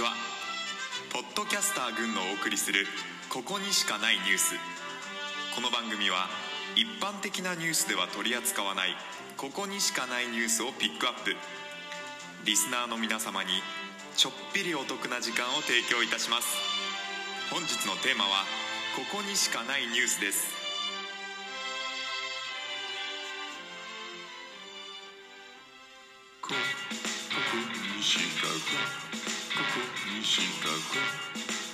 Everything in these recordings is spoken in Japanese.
ちはポッドキャスター群のお送りする「ここにしかないニュース」この番組は一般的なニュースでは取り扱わないここにしかないニュースをピックアップ。リスナーの皆様にちょっぴりお得な時間を提供いたします。本日のテーマは「ここにしかないニュース」です。ここにしかここにしかここ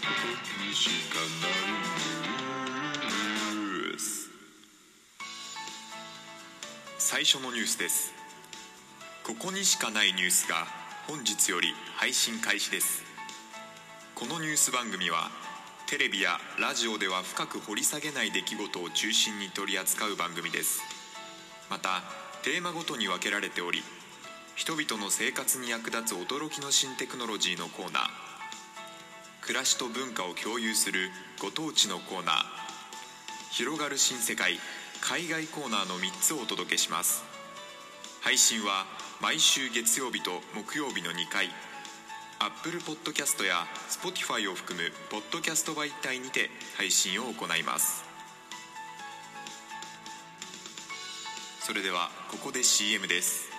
こにしかないニュース最初のニュースです。ここにしかないニュースが本日より配信開始です。このニュース番組はテレビやラジオでは深く掘り下げない出来事を中心に取り扱う番組です。またテーマごとに分けられており人々の生活に役立つ驚きの新テクノロジーのコーナー。暮らしと文化を共有するご当地のコーナー。広がる新世界海外コーナーの3つをお届けします。配信は毎週月曜日と木曜日の2回。Apple Podcast や Spotify を含むポッドキャスト媒体にて配信を行います。それではここで CM です。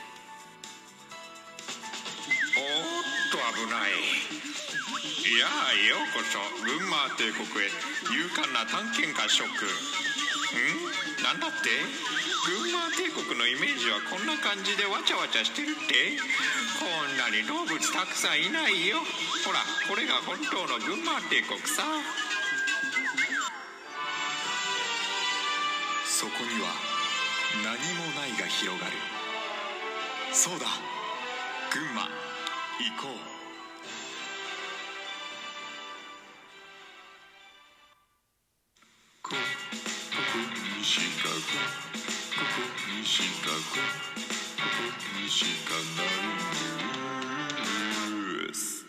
と危ない。いやあようこそ。群馬帝国へ。勇敢な探検家諸君。ん？なんだって？群馬帝国のイメージはこんな感じでわちゃわちゃしてるって？こんなに動物たくさんいないよ。ほらこれが本当の群馬帝国さ。そこには何もないが広がる。そうだ。群馬。行こう。ここにしかここにしかここにしかないニュース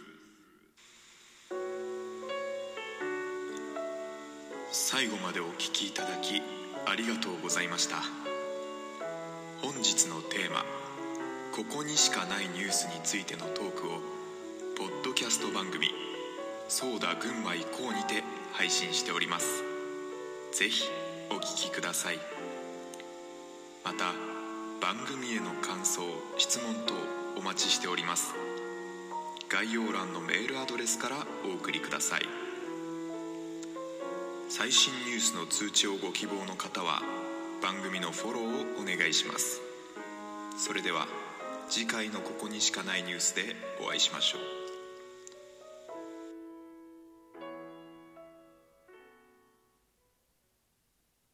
最後までお聞きいただきありがとうございました本日のテーマ「ここにしかないニュース」についてのトークをポッドキャスト番組「そうだ群馬行こう」にて配信しております。ぜひお聞きください。また番組への感想質問等お待ちしております。概要欄のメールアドレスからお送りください。最新ニュースの通知をご希望の方は番組のフォローをお願いします。それでは次回のここにしかないニュースでお会いしましょう。